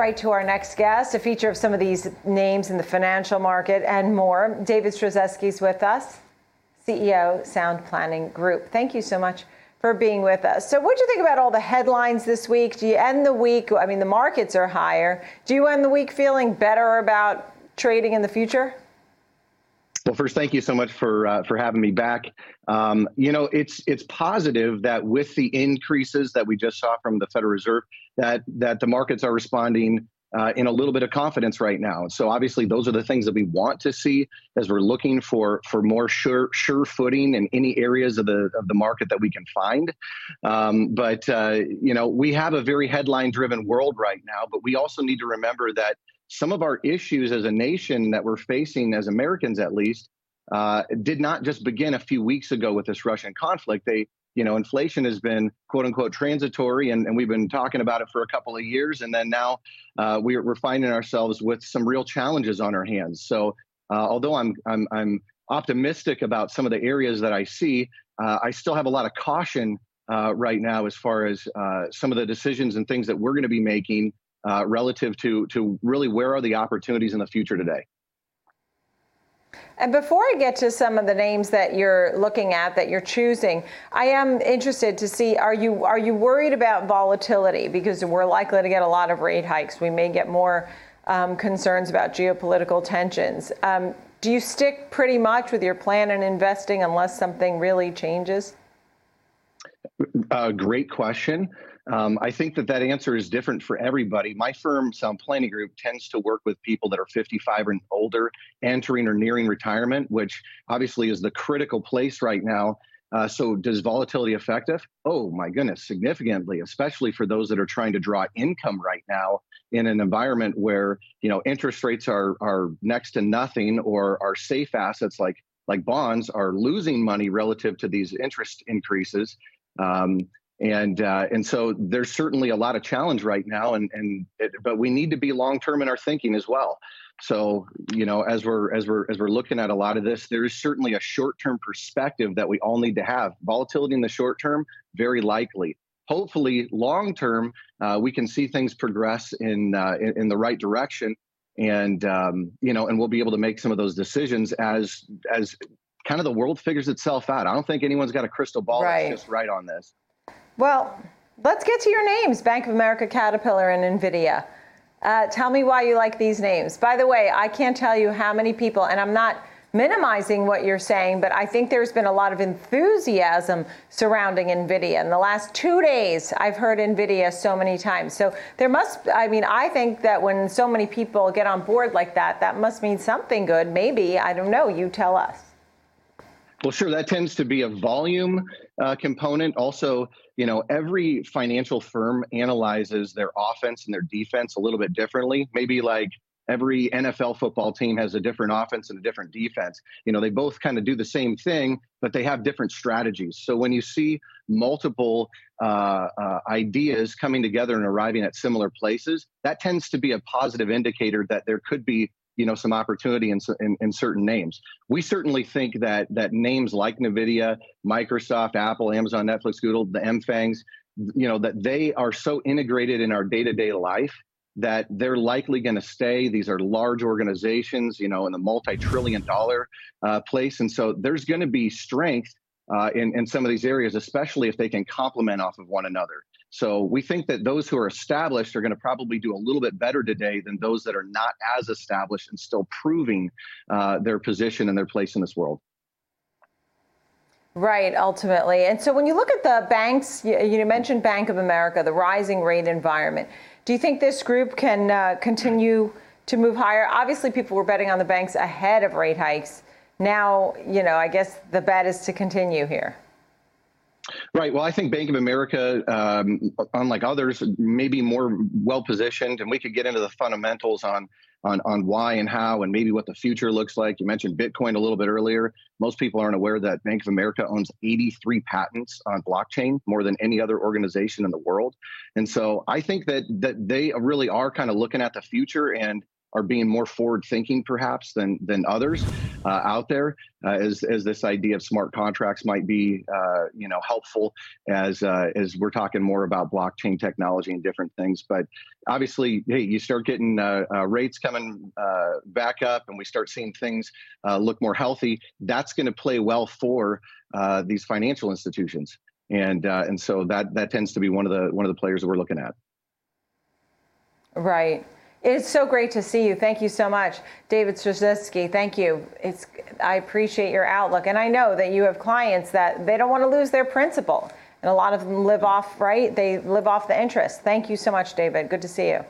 right to our next guest, a feature of some of these names in the financial market and more. David Stryzewski's with us, CEO, Sound Planning Group. Thank you so much for being with us. So, what do you think about all the headlines this week? Do you end the week? I mean, the markets are higher. Do you end the week feeling better about trading in the future? Well, first, thank you so much for uh, for having me back. Um, you know, it's it's positive that with the increases that we just saw from the Federal Reserve, that that the markets are responding uh, in a little bit of confidence right now. So obviously, those are the things that we want to see as we're looking for for more sure sure footing in any areas of the of the market that we can find. Um, but uh, you know, we have a very headline driven world right now, but we also need to remember that some of our issues as a nation that we're facing, as Americans at least, uh, did not just begin a few weeks ago with this Russian conflict. They, you know, inflation has been quote unquote transitory, and, and we've been talking about it for a couple of years, and then now uh, we're, we're finding ourselves with some real challenges on our hands. So, uh, although I'm I'm I'm optimistic about some of the areas that I see, uh, I still have a lot of caution uh, right now as far as uh, some of the decisions and things that we're going to be making uh, relative to to really where are the opportunities in the future today. And before I get to some of the names that you're looking at that you're choosing, I am interested to see are you are you worried about volatility because we're likely to get a lot of rate hikes. We may get more um, concerns about geopolitical tensions. Um, do you stick pretty much with your plan in investing unless something really changes? Uh, great question. Um, I think that that answer is different for everybody. My firm, Sound Planning Group, tends to work with people that are 55 and older, entering or nearing retirement, which obviously is the critical place right now. Uh, so, does volatility affect us? Oh my goodness, significantly, especially for those that are trying to draw income right now in an environment where you know interest rates are are next to nothing, or our safe assets like like bonds are losing money relative to these interest increases. Um, and uh, and so there's certainly a lot of challenge right now, and and it, but we need to be long term in our thinking as well. So you know, as we're as we're as we're looking at a lot of this, there is certainly a short term perspective that we all need to have. Volatility in the short term, very likely. Hopefully, long term, uh, we can see things progress in, uh, in, in the right direction, and um, you know, and we'll be able to make some of those decisions as as kind of the world figures itself out. I don't think anyone's got a crystal ball right. that's just right on this. Well, let's get to your names Bank of America, Caterpillar, and NVIDIA. Uh, tell me why you like these names. By the way, I can't tell you how many people, and I'm not minimizing what you're saying, but I think there's been a lot of enthusiasm surrounding NVIDIA. In the last two days, I've heard NVIDIA so many times. So there must, I mean, I think that when so many people get on board like that, that must mean something good. Maybe, I don't know, you tell us. Well, sure. That tends to be a volume uh, component. Also, you know, every financial firm analyzes their offense and their defense a little bit differently. Maybe like every NFL football team has a different offense and a different defense. You know, they both kind of do the same thing, but they have different strategies. So when you see multiple uh, uh, ideas coming together and arriving at similar places, that tends to be a positive indicator that there could be you know some opportunity in, in, in, certain names. We certainly think that that names like Nvidia, Microsoft, Apple, Amazon, Netflix, Google, the MFANGs, you know that they are so integrated in our day-to-day life that they're likely going to stay. These are large organizations, you know, in the multi-trillion dollar uh, place, and so there's going to be strength uh, in, in some of these areas, especially if they can complement off of one another. So we think that those who are established are going to probably do a little bit better today than those that are not as established and still proving uh, their position and their place in this world. Right, ultimately. And so when you look at the banks, you, mentioned Bank of America, the rising rate environment. Do you think this group can uh, continue to move higher? Obviously, people were betting on the banks ahead of rate hikes. Now, you know, I guess the bet is to continue here. Right. Well, I think Bank of America, um, unlike others, may be more well positioned, and we could get into the fundamentals on on on why and how, and maybe what the future looks like. You mentioned Bitcoin a little bit earlier. Most people aren't aware that Bank of America owns 83 patents on blockchain, more than any other organization in the world. And so I think that that they really are kind of looking at the future and are being more forward thinking perhaps than than others uh, out there uh, as as this idea of smart contracts might be uh, you know helpful as uh, as we're talking more about blockchain technology and different things. But obviously hey you start getting uh, uh, rates coming back up and we start seeing things look more healthy that's going to play well for these financial institutions. And and so that that tends to be one of the one of the players that we're looking at. Right it's so great to see you. Thank you so much, David Stryzewski. Thank you. It's I appreciate your outlook, and I know that you have clients that they don't want to lose their principal, and a lot of them live off right. They live off the interest. Thank you so much, David. Good to see you.